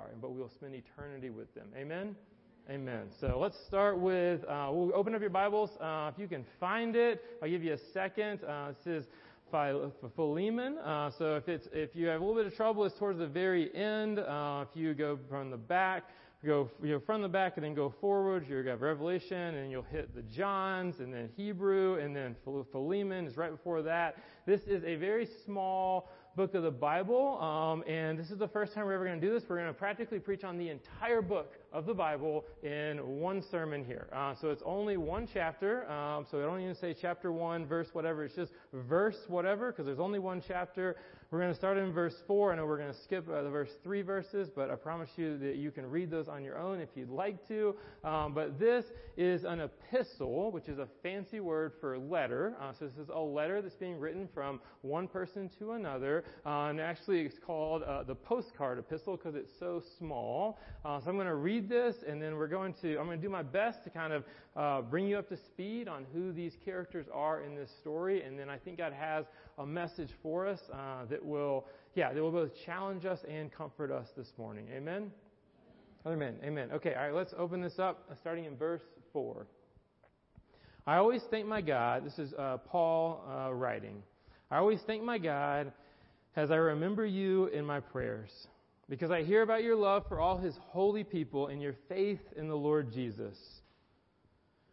are, but we will spend eternity with them. Amen? Amen. So let's start with, uh, we'll open up your Bibles. Uh, if you can find it, I'll give you a second. Uh, it says Philemon. Uh, so if it's, if you have a little bit of trouble, it's towards the very end. Uh, if you go from the back, go you know, from the back and then go forward, you'll have Revelation, and you'll hit the Johns, and then Hebrew, and then Philemon is right before that. This is a very small book of the Bible, um, and this is the first time we're ever going to do this. We're going to practically preach on the entire book of the Bible in one sermon here. Uh, so it's only one chapter. Um, so I don't even say chapter one, verse whatever. It's just verse whatever, because there's only one chapter. We're going to start in verse 4. I know we're going to skip uh, the verse 3 verses, but I promise you that you can read those on your own if you'd like to. Um, but this is an epistle, which is a fancy word for letter. Uh, so this is a letter that's being written from one person to another. Uh, and actually, it's called uh, the postcard epistle because it's so small. Uh, so I'm going to read this, and then we're going to, I'm going to do my best to kind of uh, bring you up to speed on who these characters are in this story. And then I think God has a message for us uh, will, yeah, that will both challenge us and comfort us this morning. Amen? Amen. Amen. Okay, all right, let's open this up uh, starting in verse 4. I always thank my God, this is uh, Paul uh, writing. I always thank my God as I remember you in my prayers, because I hear about your love for all his holy people and your faith in the Lord Jesus.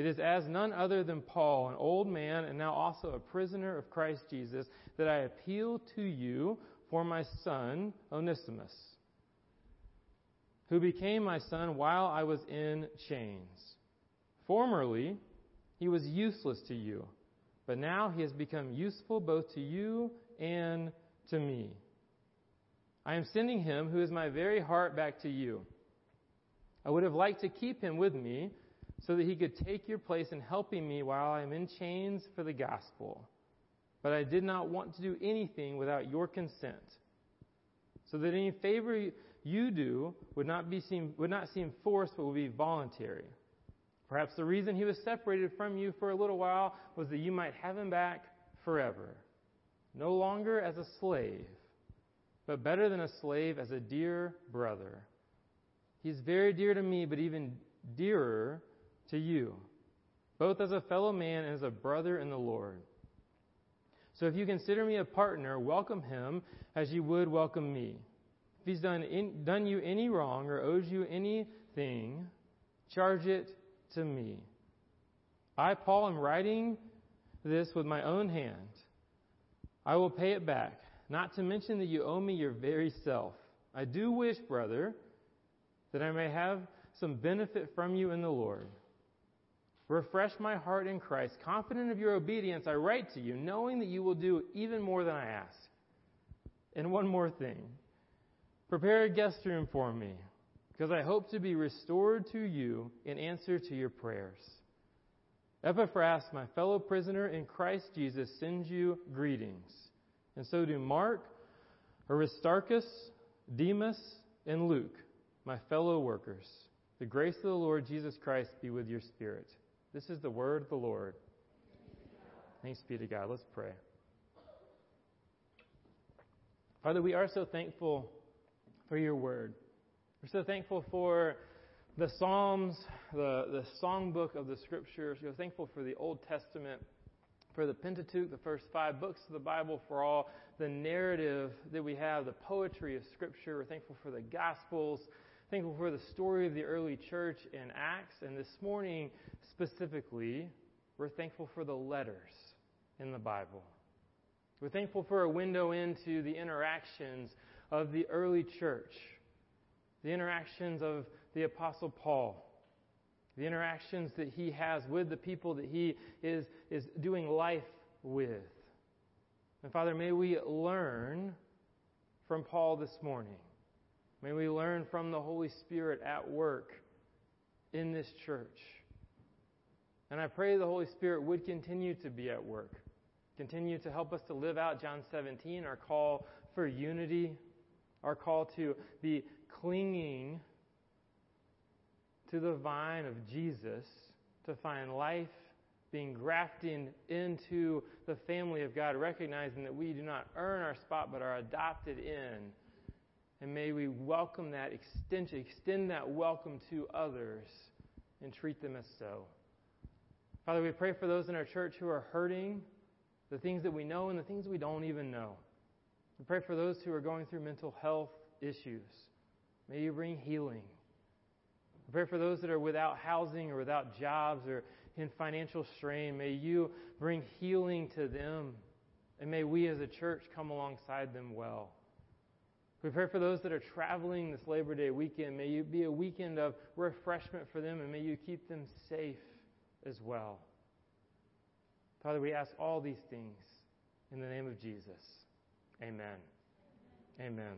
It is as none other than Paul, an old man and now also a prisoner of Christ Jesus, that I appeal to you for my son, Onesimus, who became my son while I was in chains. Formerly, he was useless to you, but now he has become useful both to you and to me. I am sending him, who is my very heart, back to you. I would have liked to keep him with me so that he could take your place in helping me while I am in chains for the gospel. But I did not want to do anything without your consent, so that any favor you do would not, be seem, would not seem forced, but would be voluntary. Perhaps the reason he was separated from you for a little while was that you might have him back forever, no longer as a slave, but better than a slave as a dear brother. He's very dear to me, but even dearer to you, both as a fellow man and as a brother in the Lord. So if you consider me a partner, welcome him as you would welcome me. If he's done, in, done you any wrong or owes you anything, charge it to me. I, Paul, am writing this with my own hand. I will pay it back, not to mention that you owe me your very self. I do wish, brother, that I may have some benefit from you in the Lord. Refresh my heart in Christ. Confident of your obedience, I write to you, knowing that you will do even more than I ask. And one more thing prepare a guest room for me, because I hope to be restored to you in answer to your prayers. Epaphras, my fellow prisoner in Christ Jesus, sends you greetings. And so do Mark, Aristarchus, Demas, and Luke, my fellow workers. The grace of the Lord Jesus Christ be with your spirit. This is the word of the Lord. Thanks be to God. Let's pray. Father, we are so thankful for your word. We're so thankful for the Psalms, the, the songbook of the scriptures. We're thankful for the Old Testament, for the Pentateuch, the first five books of the Bible, for all the narrative that we have, the poetry of scripture. We're thankful for the Gospels thankful for the story of the early church in Acts. And this morning, specifically, we're thankful for the letters in the Bible. We're thankful for a window into the interactions of the early church, the interactions of the Apostle Paul, the interactions that he has with the people that he is, is doing life with. And Father, may we learn from Paul this morning. May we learn from the Holy Spirit at work in this church. And I pray the Holy Spirit would continue to be at work, continue to help us to live out John 17, our call for unity, our call to be clinging to the vine of Jesus to find life, being grafted into the family of God, recognizing that we do not earn our spot but are adopted in. And may we welcome that extension, extend that welcome to others and treat them as so. Father, we pray for those in our church who are hurting, the things that we know and the things we don't even know. We pray for those who are going through mental health issues. May you bring healing. We pray for those that are without housing or without jobs or in financial strain. May you bring healing to them. And may we as a church come alongside them well. We pray for those that are traveling this Labor Day weekend. May you be a weekend of refreshment for them, and may you keep them safe as well. Father, we ask all these things in the name of Jesus. Amen. Amen.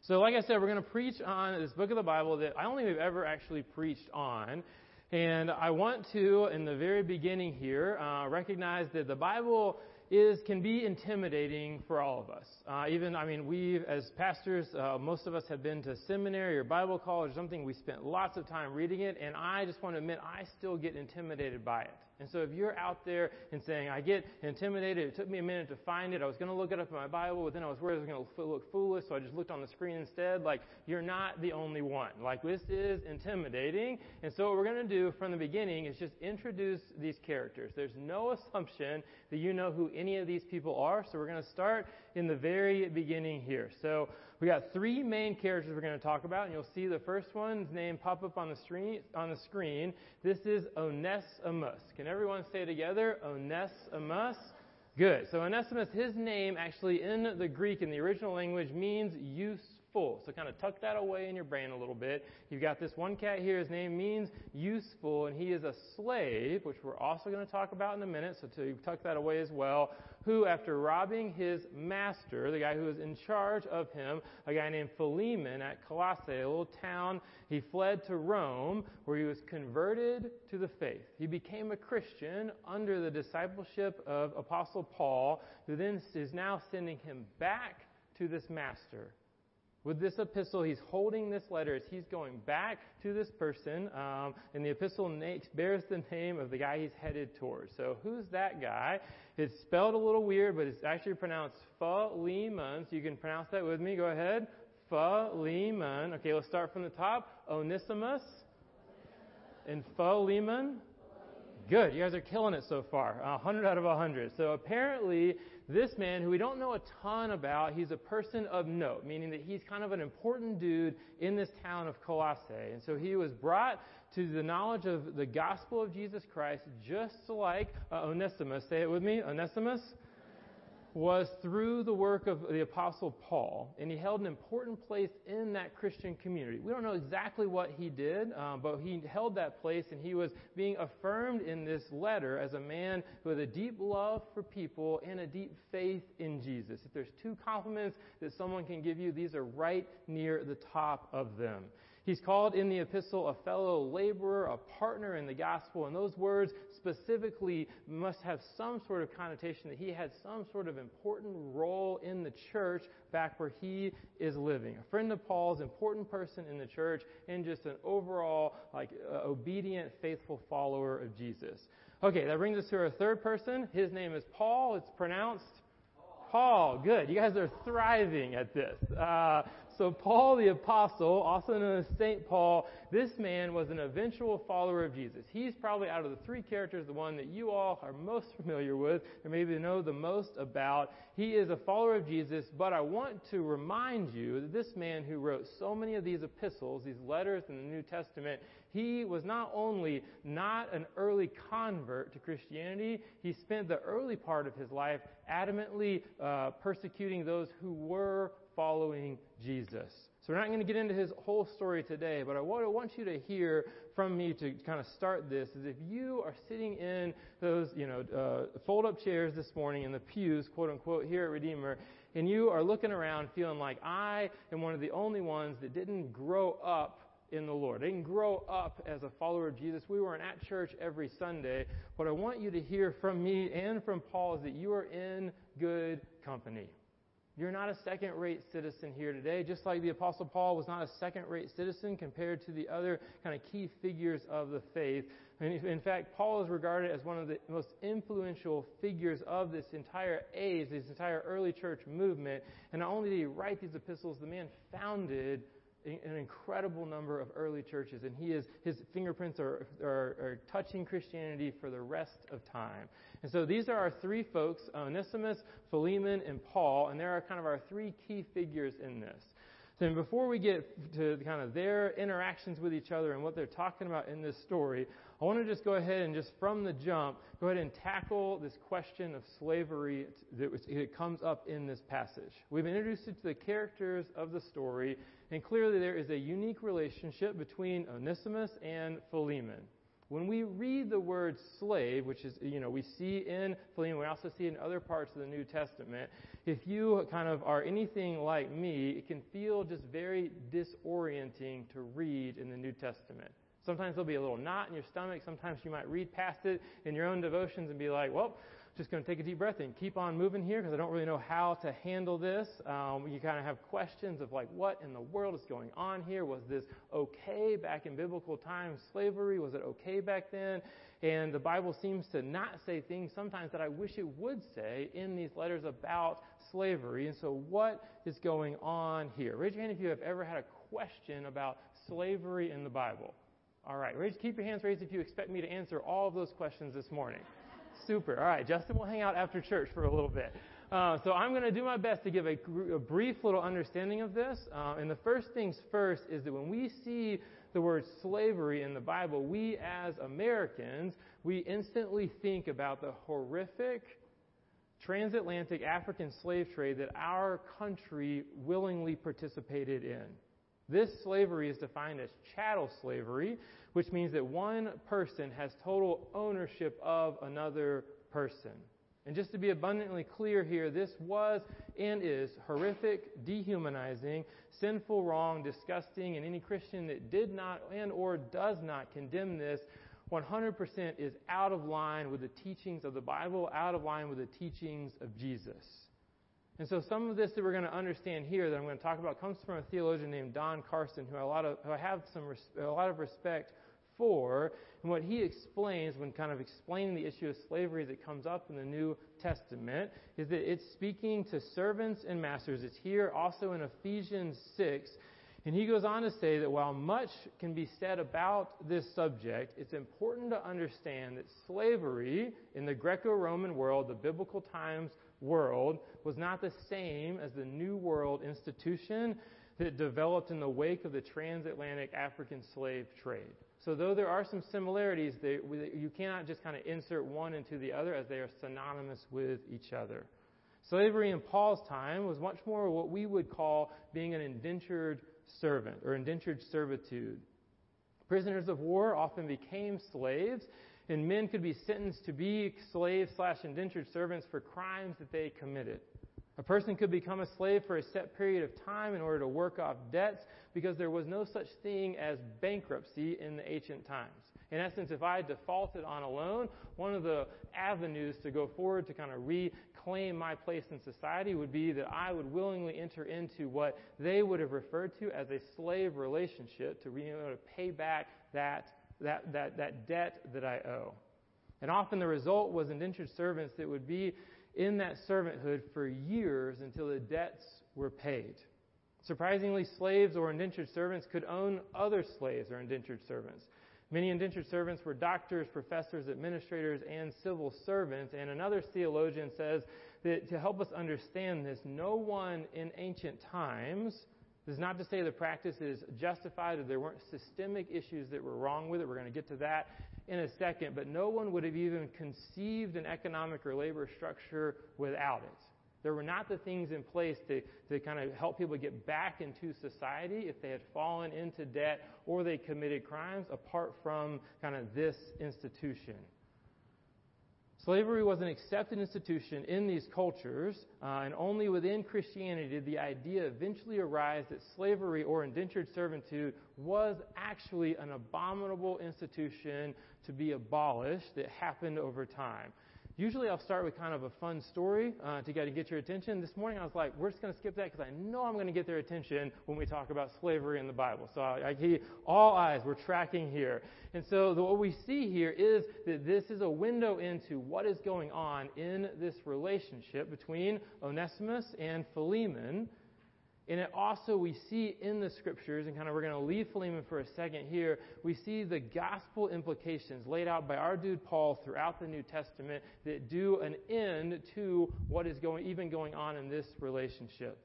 So, like I said, we're going to preach on this book of the Bible that I don't think we've ever actually preached on. And I want to, in the very beginning here, uh, recognize that the Bible is can be intimidating for all of us. Uh, even, I mean, we as pastors, uh, most of us have been to seminary or Bible college or something. We spent lots of time reading it, and I just want to admit I still get intimidated by it. And so if you're out there and saying, I get intimidated, it took me a minute to find it, I was going to look it up in my Bible, but then I was worried I was going to look foolish, so I just looked on the screen instead, like, you're not the only one. Like, this is intimidating. And so what we're going to do from the beginning is just introduce these characters. There's no assumption that you know who any of these people are, so we're going to start in the very beginning here. So we got three main characters we're going to talk about, and you'll see the first one's name pop up on the screen. On the screen, this is Onesimus. Can everyone say together, Onesimus? Good. So Onesimus, his name actually in the Greek in the original language means useful. So kind of tuck that away in your brain a little bit. You've got this one cat here. His name means useful, and he is a slave, which we're also going to talk about in a minute. So to tuck that away as well. Who, after robbing his master, the guy who was in charge of him, a guy named Philemon at Colossae, a little town, he fled to Rome, where he was converted to the faith. He became a Christian under the discipleship of Apostle Paul, who then is now sending him back to this master. With this epistle, he's holding this letter as he's going back to this person, um, and the epistle bears the name of the guy he's headed towards. So, who's that guy? It's spelled a little weird, but it's actually pronounced Philemon. So, you can pronounce that with me. Go ahead. Philemon. Okay, let's start from the top. Onesimus and Philemon. Good. You guys are killing it so far. 100 out of 100. So, apparently, this man, who we don't know a ton about, he's a person of note, meaning that he's kind of an important dude in this town of Colossae. And so he was brought to the knowledge of the gospel of Jesus Christ, just like uh, Onesimus. Say it with me, Onesimus was through the work of the Apostle Paul, and he held an important place in that Christian community. We don't know exactly what he did, um, but he held that place, and he was being affirmed in this letter as a man with a deep love for people and a deep faith in Jesus. If there's two compliments that someone can give you, these are right near the top of them. He's called in the epistle a fellow laborer, a partner in the gospel, and those words specifically must have some sort of connotation that he had some sort of important role in the church back where he is living. A friend of Paul's, important person in the church, and just an overall like uh, obedient, faithful follower of Jesus. Okay, that brings us to our third person. His name is Paul. It's pronounced Paul. Good. You guys are thriving at this. Uh, so, Paul the Apostle, also known as St. Paul, this man was an eventual follower of Jesus. He's probably out of the three characters the one that you all are most familiar with, or maybe know the most about. He is a follower of Jesus, but I want to remind you that this man who wrote so many of these epistles, these letters in the New Testament, he was not only not an early convert to Christianity, he spent the early part of his life adamantly uh, persecuting those who were following Jesus. So we're not going to get into his whole story today, but what I want you to hear from me to kind of start this is if you are sitting in those, you know, uh, fold-up chairs this morning in the pews, quote unquote, here at Redeemer, and you are looking around feeling like I am one of the only ones that didn't grow up in the Lord. Didn't grow up as a follower of Jesus. We weren't at church every Sunday. What I want you to hear from me and from Paul is that you are in good company. You're not a second rate citizen here today, just like the Apostle Paul was not a second rate citizen compared to the other kind of key figures of the faith. in fact, Paul is regarded as one of the most influential figures of this entire age, this entire early church movement. And not only did he write these epistles, the man founded an incredible number of early churches, and he is his fingerprints are, are, are, touching Christianity for the rest of time. And so these are our three folks: Onesimus, Philemon, and Paul, and there are kind of our three key figures in this. Then before we get to kind of their interactions with each other and what they're talking about in this story, I want to just go ahead and just from the jump, go ahead and tackle this question of slavery that comes up in this passage. We've introduced it to the characters of the story, and clearly there is a unique relationship between Onesimus and Philemon. When we read the word slave, which is, you know, we see in Philemon, we also see in other parts of the New Testament, if you kind of are anything like me, it can feel just very disorienting to read in the New Testament. Sometimes there'll be a little knot in your stomach. Sometimes you might read past it in your own devotions and be like, well, just going to take a deep breath and keep on moving here because I don't really know how to handle this. Um, you kind of have questions of like, what in the world is going on here? Was this okay back in biblical times? Slavery, was it okay back then? And the Bible seems to not say things sometimes that I wish it would say in these letters about slavery. And so what is going on here? Raise your hand if you have ever had a question about slavery in the Bible. All right, raise, keep your hands raised if you expect me to answer all of those questions this morning. Super. All right, Justin will hang out after church for a little bit. Uh, so I'm going to do my best to give a, a brief little understanding of this. Uh, and the first things first is that when we see the word slavery in the Bible, we as Americans, we instantly think about the horrific transatlantic African slave trade that our country willingly participated in. This slavery is defined as chattel slavery, which means that one person has total ownership of another person. And just to be abundantly clear here, this was and is horrific, dehumanizing, sinful, wrong, disgusting, and any Christian that did not and or does not condemn this 100% is out of line with the teachings of the Bible, out of line with the teachings of Jesus. And so some of this that we're going to understand here that I'm going to talk about comes from a theologian named Don Carson, who lot of, who I have some a lot of respect for. And what he explains when kind of explaining the issue of slavery that comes up in the New Testament is that it's speaking to servants and masters. It's here also in Ephesians 6. And he goes on to say that while much can be said about this subject, it's important to understand that slavery in the Greco Roman world, the biblical times world, was not the same as the New World institution that developed in the wake of the transatlantic African slave trade. So though there are some similarities, they, you cannot just kind of insert one into the other as they are synonymous with each other. Slavery in Paul's time was much more what we would call being an indentured servant or indentured servitude. Prisoners of war often became slaves, and men could be sentenced to be slaves slash indentured servants for crimes that they committed. A person could become a slave for a set period of time in order to work off debts because there was no such thing as bankruptcy in the ancient times. In essence, if I defaulted on a loan, one of the avenues to go forward to kind of reclaim my place in society would be that I would willingly enter into what they would have referred to as a slave relationship to be able to pay back that, that, that, that debt that I owe. And often the result was indentured servants that would be in that servanthood for years until the debts were paid. Surprisingly, slaves or indentured servants could own other slaves or indentured servants. Many indentured servants were doctors, professors, administrators, and civil servants. And another theologian says that to help us understand this, no one in ancient times, this is not to say the practice is justified or there weren't systemic issues that were wrong with it. We're going to get to that in a second. But no one would have even conceived an economic or labor structure without it. There were not the things in place to, to kind of help people get back into society if they had fallen into debt or they committed crimes apart from kind of this institution. Slavery was an accepted institution in these cultures, uh, and only within Christianity did the idea eventually arise that slavery or indentured servitude was actually an abominable institution to be abolished that happened over time. Usually I'll start with kind of a fun story uh, to get get your attention. This morning I was like, we're just going to skip that because I know I'm going to get their attention when we talk about slavery in the Bible. So I, I all eyes. We're tracking here. And so the, what we see here is that this is a window into what is going on in this relationship between Onesimus and Philemon and it also, we see in the scriptures, and kind of we're going to leave Philemon for a second here, we see the gospel implications laid out by our dude Paul throughout the New Testament that do an end to what is going, even going on in this relationship.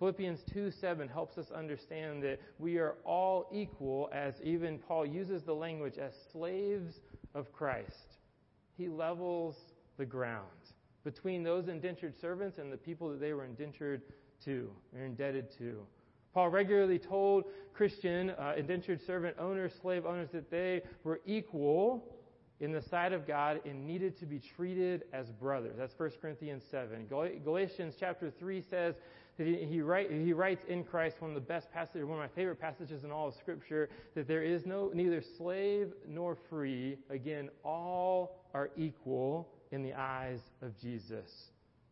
Philippians 2 7 helps us understand that we are all equal, as even Paul uses the language, as slaves of Christ. He levels the ground between those indentured servants and the people that they were indentured to, they're indebted to. Paul regularly told Christian uh, indentured servant owners, slave owners, that they were equal in the sight of God and needed to be treated as brothers. That's 1 Corinthians 7. Galatians chapter 3 says that he, he, write, he writes in Christ, one of the best passages, one of my favorite passages in all of Scripture, that there is no neither slave nor free. Again, all are equal in the eyes of Jesus.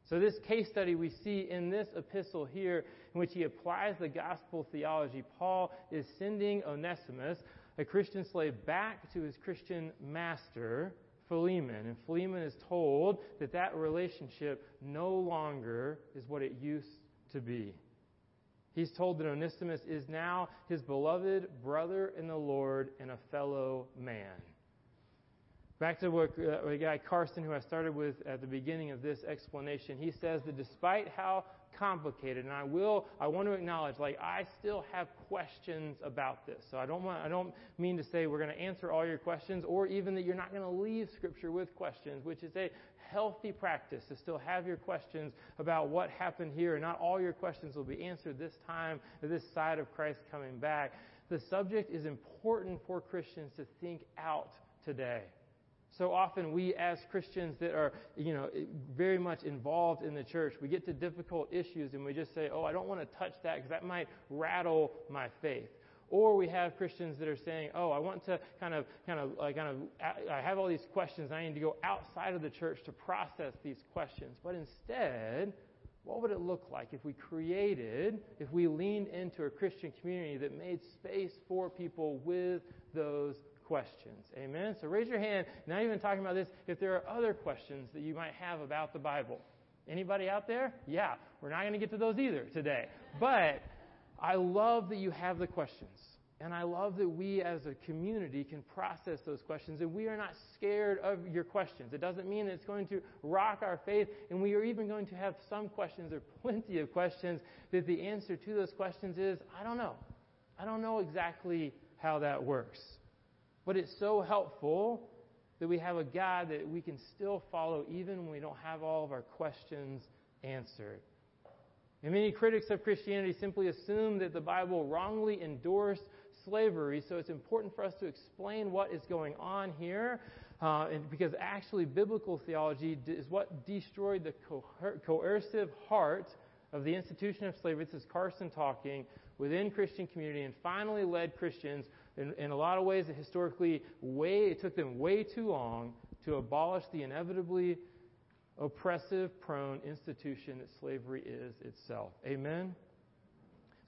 So, this case study we see in this epistle here, in which he applies the gospel theology, Paul is sending Onesimus, a Christian slave, back to his Christian master, Philemon. And Philemon is told that that relationship no longer is what it used to be. He's told that Onesimus is now his beloved brother in the Lord and a fellow man. Back to what uh, the guy Carson, who I started with at the beginning of this explanation, he says that despite how complicated, and I will, I want to acknowledge, like I still have questions about this. So I don't want, I don't mean to say we're going to answer all your questions, or even that you're not going to leave Scripture with questions, which is a healthy practice to still have your questions about what happened here. and Not all your questions will be answered this time, this side of Christ coming back. The subject is important for Christians to think out today. So often we as Christians that are, you know, very much involved in the church, we get to difficult issues and we just say, oh, I don't want to touch that because that might rattle my faith. Or we have Christians that are saying, "Oh, I want to kind of, kind of, kind of, I have all these questions. I need to go outside of the church to process these questions." But instead, what would it look like if we created, if we leaned into a Christian community that made space for people with those questions. Amen? So raise your hand, not even talking about this, if there are other questions that you might have about the Bible. Anybody out there? Yeah, we're not going to get to those either today. But I love that you have the questions. And I love that we as a community can process those questions and we are not scared of your questions. It doesn't mean it's going to rock our faith and we are even going to have some questions or plenty of questions that the answer to those questions is, I don't know. I don't know exactly how that works. But it's so helpful that we have a God that we can still follow even when we don't have all of our questions answered. And many critics of Christianity simply assume that the Bible wrongly endorsed slavery, so it's important for us to explain what is going on here. Uh, and because actually, biblical theology is what destroyed the coer- coercive heart of the institution of slavery. This is Carson talking within Christian community, and finally led Christians in, in a lot of ways, it historically way it took them way too long to abolish the inevitably oppressive, prone institution that slavery is itself. Amen.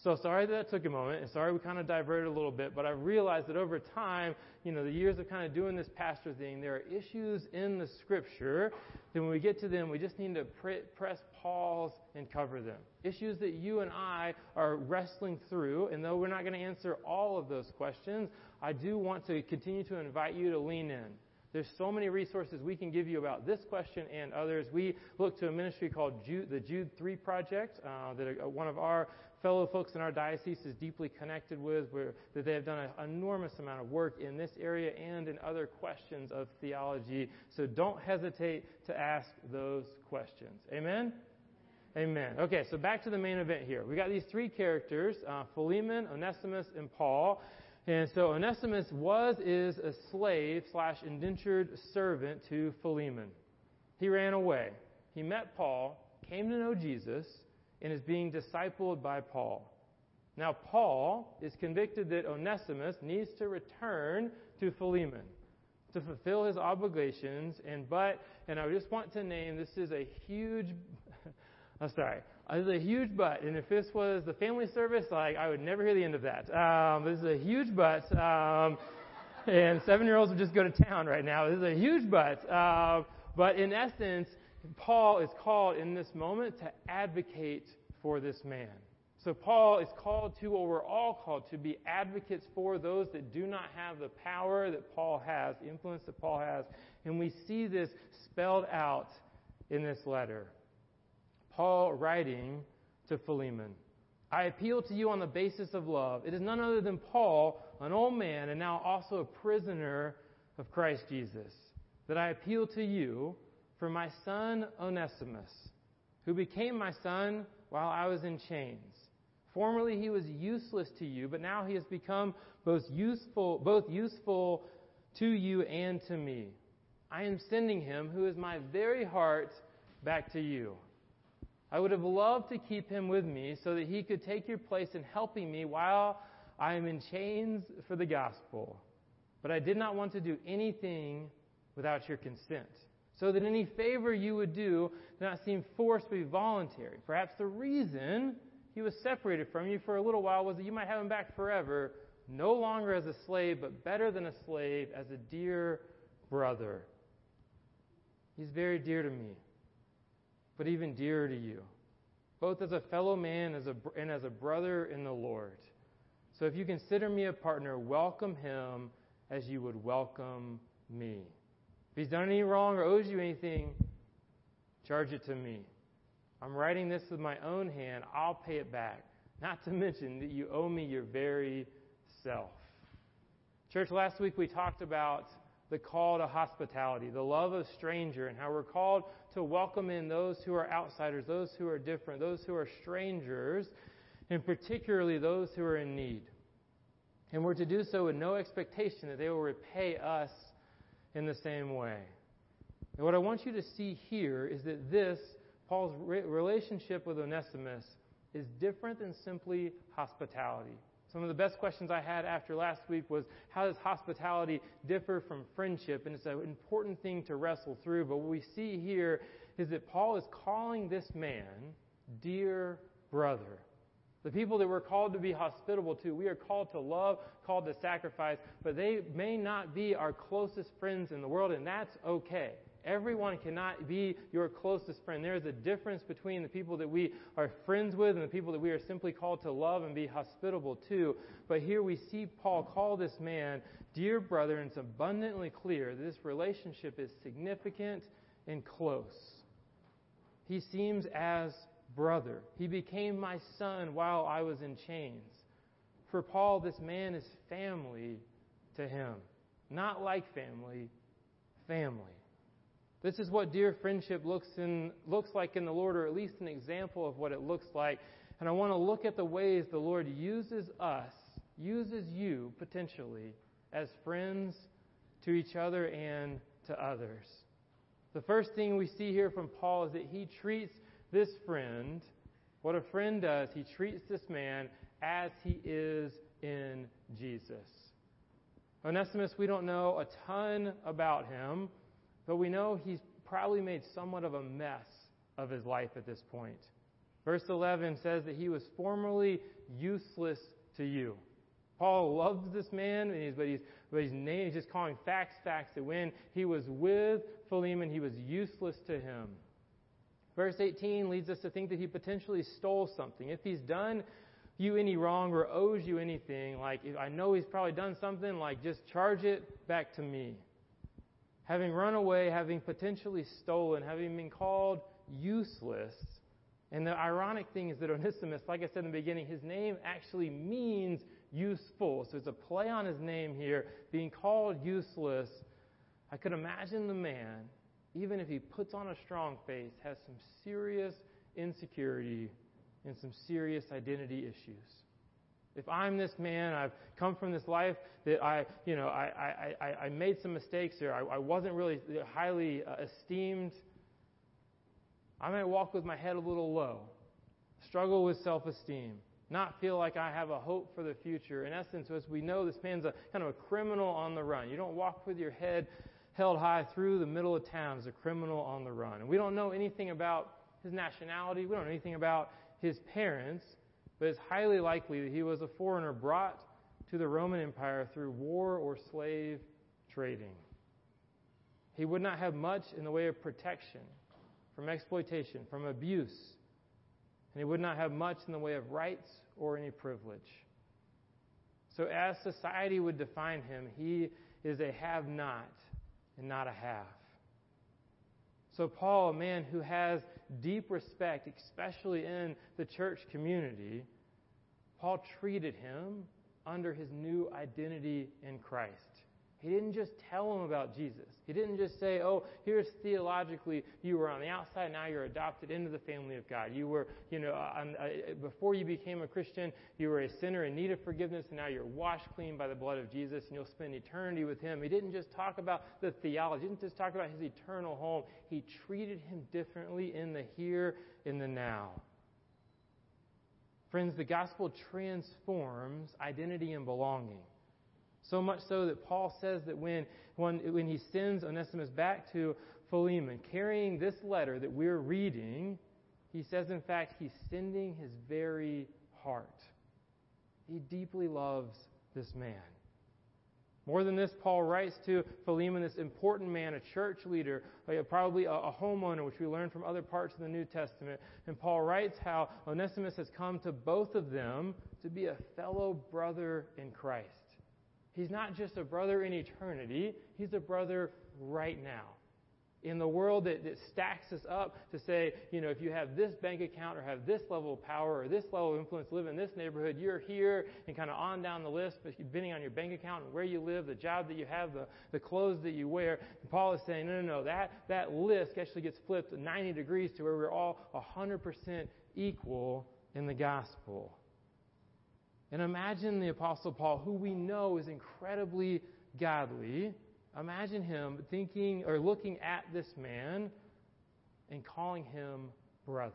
So sorry that, that took a moment, and sorry we kind of diverted a little bit, but I realized that over time, you know, the years of kind of doing this pastor thing, there are issues in the scripture that when we get to them, we just need to pre- press pause and cover them. Issues that you and I are wrestling through, and though we're not going to answer all of those questions, I do want to continue to invite you to lean in. There's so many resources we can give you about this question and others. We look to a ministry called Jude, the Jude 3 Project uh, that one of our fellow folks in our diocese is deeply connected with, where, that they have done an enormous amount of work in this area and in other questions of theology. So don't hesitate to ask those questions. Amen? Amen. Okay, so back to the main event here. We got these three characters uh, Philemon, Onesimus, and Paul. And so Onesimus was, is a slave slash indentured servant to Philemon. He ran away. He met Paul, came to know Jesus, and is being discipled by Paul. Now, Paul is convicted that Onesimus needs to return to Philemon to fulfill his obligations, and but, and I just want to name this is a huge, I'm sorry, this is a huge but, and if this was the family service, like I would never hear the end of that. Um, this is a huge but, um, and seven-year-olds would just go to town right now. This is a huge but, uh, but in essence, Paul is called in this moment to advocate for this man. So Paul is called to, or we're all called to, be advocates for those that do not have the power that Paul has, the influence that Paul has. And we see this spelled out in this letter. Paul writing to Philemon. I appeal to you on the basis of love. It is none other than Paul, an old man and now also a prisoner of Christ Jesus, that I appeal to you for my son Onesimus, who became my son while I was in chains. Formerly he was useless to you, but now he has become both useful, both useful to you and to me. I am sending him, who is my very heart, back to you. I would have loved to keep him with me so that he could take your place in helping me while I am in chains for the gospel. But I did not want to do anything without your consent, so that any favor you would do did not seem forced to be voluntary. Perhaps the reason he was separated from you for a little while was that you might have him back forever, no longer as a slave, but better than a slave, as a dear brother. He's very dear to me, but even dearer to you, both as a fellow man and as a brother in the Lord. So if you consider me a partner, welcome him as you would welcome me. If he's done any wrong or owes you anything, charge it to me. I'm writing this with my own hand. I'll pay it back. Not to mention that you owe me your very self. Church, last week we talked about the call to hospitality, the love of stranger, and how we're called to welcome in those who are outsiders, those who are different, those who are strangers, and particularly those who are in need. And we're to do so with no expectation that they will repay us in the same way. And what I want you to see here is that this Paul's re- relationship with Onesimus is different than simply hospitality. Some of the best questions I had after last week was how does hospitality differ from friendship? And it's an important thing to wrestle through. But what we see here is that Paul is calling this man dear brother. The people that we're called to be hospitable to, we are called to love, called to sacrifice, but they may not be our closest friends in the world, and that's okay. Everyone cannot be your closest friend. There is a difference between the people that we are friends with and the people that we are simply called to love and be hospitable to. But here we see Paul call this man dear brother, and it's abundantly clear that this relationship is significant and close. He seems as brother. He became my son while I was in chains. For Paul, this man is family to him. Not like family, family. This is what dear friendship looks, in, looks like in the Lord, or at least an example of what it looks like. And I want to look at the ways the Lord uses us, uses you potentially, as friends to each other and to others. The first thing we see here from Paul is that he treats this friend, what a friend does, he treats this man as he is in Jesus. Onesimus, we don't know a ton about him. But we know he's probably made somewhat of a mess of his life at this point. Verse 11 says that he was formerly useless to you. Paul loves this man, but he's, but he's, he's just calling facts facts that when he was with Philemon, he was useless to him. Verse 18 leads us to think that he potentially stole something. If he's done you any wrong or owes you anything, like I know he's probably done something, like just charge it back to me having run away, having potentially stolen, having been called useless. And the ironic thing is that Onesimus, like I said in the beginning, his name actually means useful. So it's a play on his name here, being called useless. I could imagine the man, even if he puts on a strong face, has some serious insecurity and some serious identity issues. If I'm this man, I've come from this life that I, you know, I, I, I, I made some mistakes here. I, I wasn't really highly uh, esteemed. I might walk with my head a little low, struggle with self esteem, not feel like I have a hope for the future. In essence, as we know, this man's a kind of a criminal on the run. You don't walk with your head held high through the middle of town as a criminal on the run. And we don't know anything about his nationality, we don't know anything about his parents, but it's highly likely that he was a foreigner brought to the Roman Empire through war or slave trading. He would not have much in the way of protection from exploitation, from abuse, and he would not have much in the way of rights or any privilege. So, as society would define him, he is a have not and not a half. So, Paul, a man who has deep respect, especially in the church community, Paul treated him under his new identity in Christ. He didn't just tell him about Jesus. He didn't just say, oh, here's theologically, you were on the outside, now you're adopted into the family of God. You were, you know, on, uh, before you became a Christian, you were a sinner in need of forgiveness, and now you're washed clean by the blood of Jesus, and you'll spend eternity with Him. He didn't just talk about the theology, he didn't just talk about His eternal home. He treated him differently in the here, in the now. Friends, the gospel transforms identity and belonging. So much so that Paul says that when, when, when he sends Onesimus back to Philemon, carrying this letter that we're reading, he says, in fact, he's sending his very heart. He deeply loves this man. More than this, Paul writes to Philemon, this important man, a church leader, probably a, a, homeowner, which we learn from other parts of the New Testament. And Paul writes how Onesimus has come to both of them to be a fellow brother in Christ. He's not just a brother in eternity, he's a brother right now. In the world that, that stacks us up to say, you know, if you have this bank account or have this level of power or this level of influence, live in this neighborhood, you're here, and kind of on down the list, depending on your bank account and where you live, the job that you have, the, the clothes that you wear. And Paul is saying, no, no, no, that, that list actually gets flipped 90 degrees to where we're all 100% equal in the gospel. And imagine the Apostle Paul, who we know is incredibly godly. Imagine him thinking or looking at this man and calling him brother.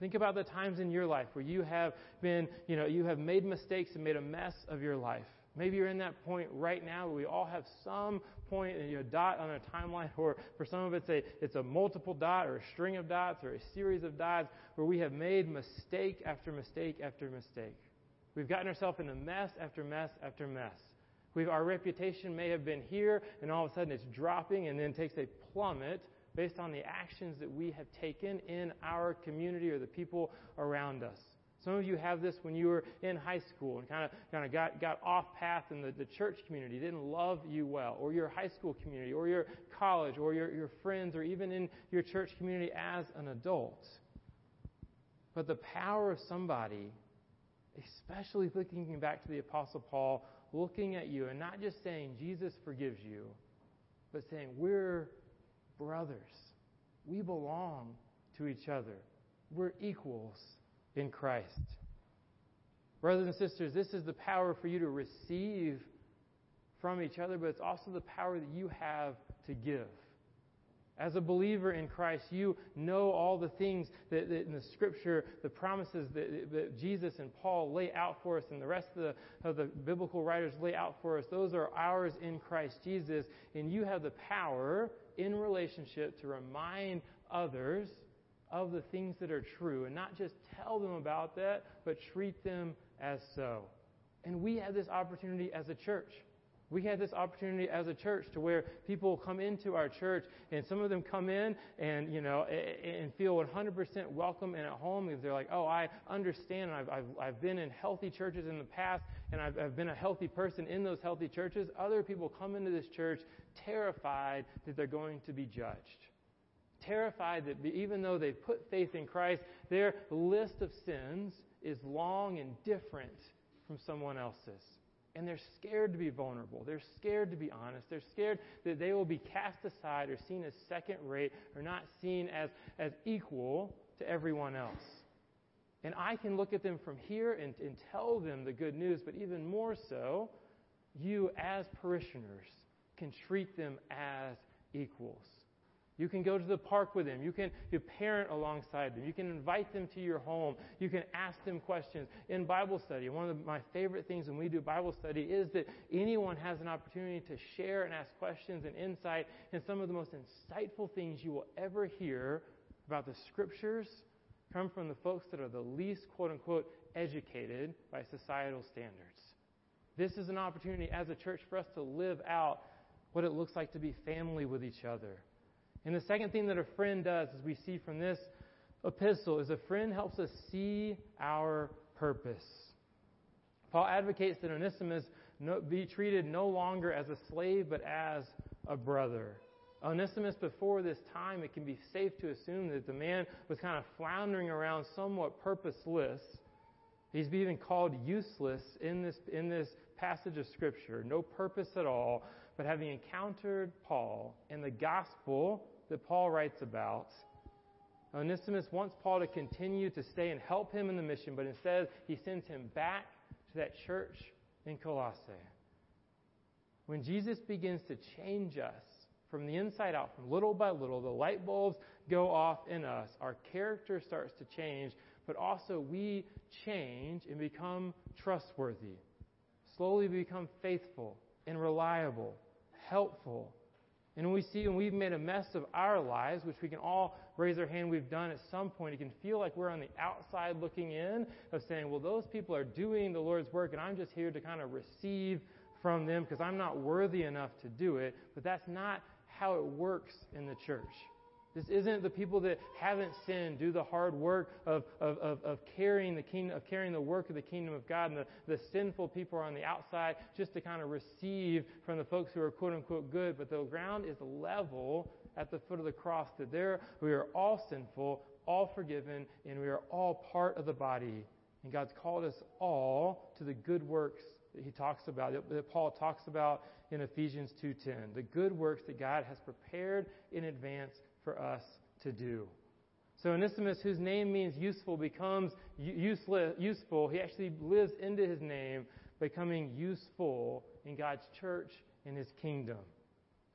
Think about the times in your life where you have been, you know, you have made mistakes and made a mess of your life. Maybe you're in that point right now. Where we all have some point, you know, dot on a timeline, or for some of it's a it's a multiple dot or a string of dots or a series of dots where we have made mistake after mistake after mistake. We've gotten ourselves into mess after mess after mess. We've, our reputation may have been here, and all of a sudden it's dropping and then takes a plummet based on the actions that we have taken in our community or the people around us. Some of you have this when you were in high school and kind of kind of got, got off path in the, the church community, didn't love you well, or your high school community, or your college, or your, your friends, or even in your church community as an adult. But the power of somebody especially thinking back to the Apostle Paul, looking at you and not just saying, Jesus forgives you, but saying, we're brothers. We belong to each other. We're equals in Christ. Brothers and sisters, this is the power for you to receive from each other, but it's also the power that you have to give. As a believer in Christ, you know all the things that, that in the Scripture, the promises that, that, Jesus and Paul lay out for us, and the rest of the, of the biblical writers lay out for us. Those are ours in Christ Jesus, and you have the power in relationship to remind others of the things that are true, and not just tell them about that, but treat them as so. And we have this opportunity as a church. We had this opportunity as a church to where people come into our church and some of them come in and, you know, and feel 100% welcome and at home because they're like, oh, I understand. I've, I've, I've been in healthy churches in the past and I've, I've been a healthy person in those healthy churches. Other people come into this church terrified that they're going to be judged. Terrified that even though they've put faith in Christ, their list of sins is long and different from someone else's and they're scared to be vulnerable. They're scared to be honest. They're scared that they will be cast aside or seen as second rate or not seen as, as equal to everyone else. And I can look at them from here and, and tell them the good news, but even more so, you as parishioners can treat them as equals. You can go to the park with them. You can you parent alongside them. You can invite them to your home. You can ask them questions in Bible study. One of the, my favorite things when we do Bible study is that anyone has an opportunity to share and ask questions and insight. And some of the most insightful things you will ever hear about the Scriptures come from the folks that are the least quote unquote educated by societal standards. This is an opportunity as a church for us to live out what it looks like to be family with each other and the second thing that a friend does, as we see from this epistle, is a friend helps us see our purpose. Paul advocates that Onesimus be treated no longer as a slave, but as a brother. Onesimus, before this time, it can be safe to assume that the man was kind of floundering around somewhat purposeless. He's even called useless in this, in this passage of Scripture. No purpose at all. But having encountered Paul in the gospel, that Paul writes about. Onesimus wants Paul to continue to stay and help him in the mission, but instead he sends him back to that church in Colossae. When Jesus begins to change us from the inside out, from little by little, the light bulbs go off in us. Our character starts to change, but also we change and become trustworthy. Slowly become faithful and reliable, helpful, and we see when we've made a mess of our lives, which we can all raise our hand we've done at some point, it can feel like we're on the outside looking in of saying, well, those people are doing the Lord's work and I'm just here to kind of receive from them because I'm not worthy enough to do it. But that's not how it works in the church. This isn't the people that haven't sinned do the hard work of, of, of, of, carrying the kingdom, of carrying the work of the kingdom of God, and the, the sinful people are on the outside just to kind of receive from the folks who are quote unquote good. But the ground is level at the foot of the cross that there we are all sinful, all forgiven, and we are all part of the body. And God's called us all to the good works that He talks about, that Paul talks about in Ephesians 2:10. The good works that God has prepared in advance for us to do. So Onesimus, whose name means useful, becomes useless, useful. He actually lives into his name, becoming useful in God's church in his kingdom.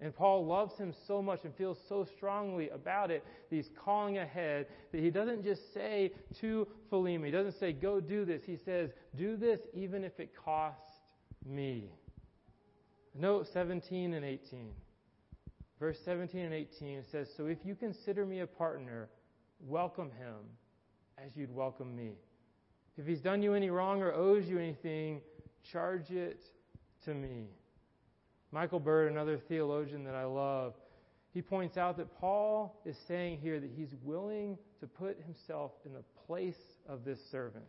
And Paul loves him so much and feels so strongly about it that he's calling ahead that he doesn't just say to Philemon, he doesn't say, go do this. He says, do this even if it costs me. Note 17 and 18 verse 17 and 18 says, So if you consider me a partner, welcome him as you'd welcome me. If he's done you any wrong or owes you anything, charge it to me. Michael Bird, another theologian that I love, he points out that Paul is saying here that he's willing to put himself in the place of this servant,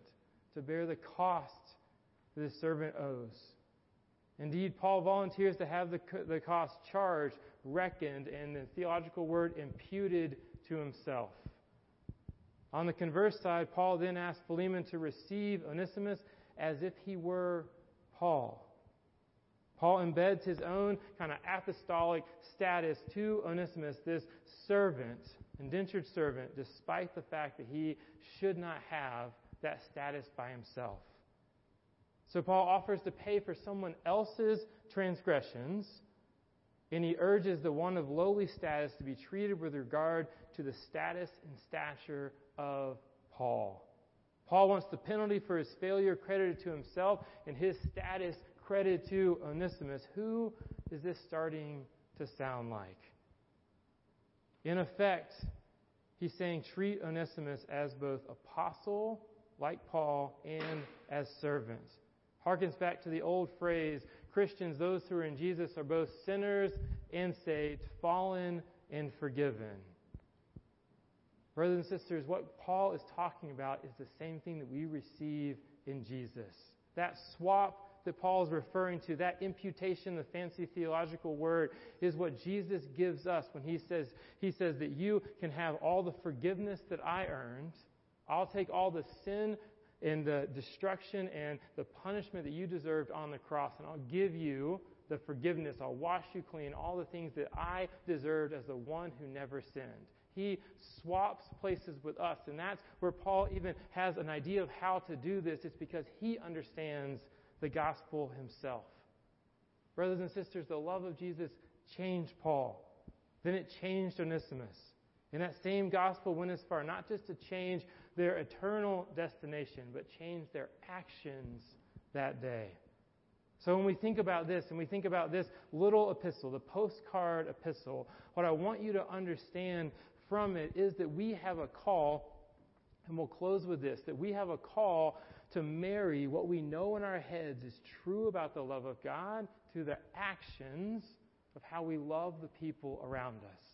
to bear the cost that this servant owes. Indeed, Paul volunteers to have the, the cost charged reckoned, and the theological word imputed to himself. On the converse side, Paul then asked Philemon to receive Onesimus as if he were Paul. Paul embeds his own kind of apostolic status to Onesimus, this servant, indentured servant, despite the fact that he should not have that status by himself. So Paul offers to pay for someone else's transgressions and he urges the one of lowly status to be treated with regard to the status and stature of Paul. Paul wants the penalty for his failure credited to himself and his status credited to Onesimus. Who is this starting to sound like? In effect, he's saying treat Onesimus as both apostle, like Paul, and as servant. Harkens back to the old phrase Christians, those who are in Jesus, are both sinners and saved, fallen and forgiven. Brothers and sisters, what Paul is talking about is the same thing that we receive in Jesus. That swap that Paul is referring to, that imputation, the fancy theological word, is what Jesus gives us when he says, he says that you can have all the forgiveness that I earned. I'll take all the sin in the destruction and the punishment that you deserved on the cross, and I'll give you the forgiveness. I'll wash you clean, all the things that I deserved as the one who never sinned. He swaps places with us, and that's where Paul even has an idea of how to do this. It's because he understands the gospel himself. Brothers and sisters, the love of Jesus changed Paul. Then it changed Onesimus. And that same gospel went as far not just to change their eternal destination, but change their actions that day. So when we think about this and we think about this little epistle, the postcard epistle, what I want you to understand from it is that we have a call, and we'll close with this, that we have a call to marry what we know in our heads is true about the love of God to the actions of how we love the people around us.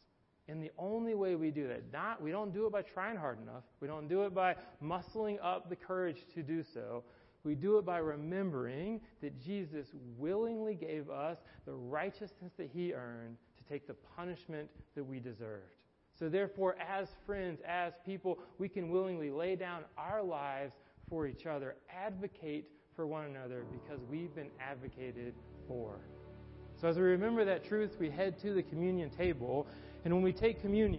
And the only way we do that, not we don't do it by trying hard enough. We don't do it by muscling up the courage to do so. We do it by remembering that Jesus willingly gave us the righteousness that he earned to take the punishment that we deserved. So therefore, as friends, as people, we can willingly lay down our lives for each other, advocate for one another because we've been advocated for. So as we remember that truth, we head to the communion table, and when we take communion,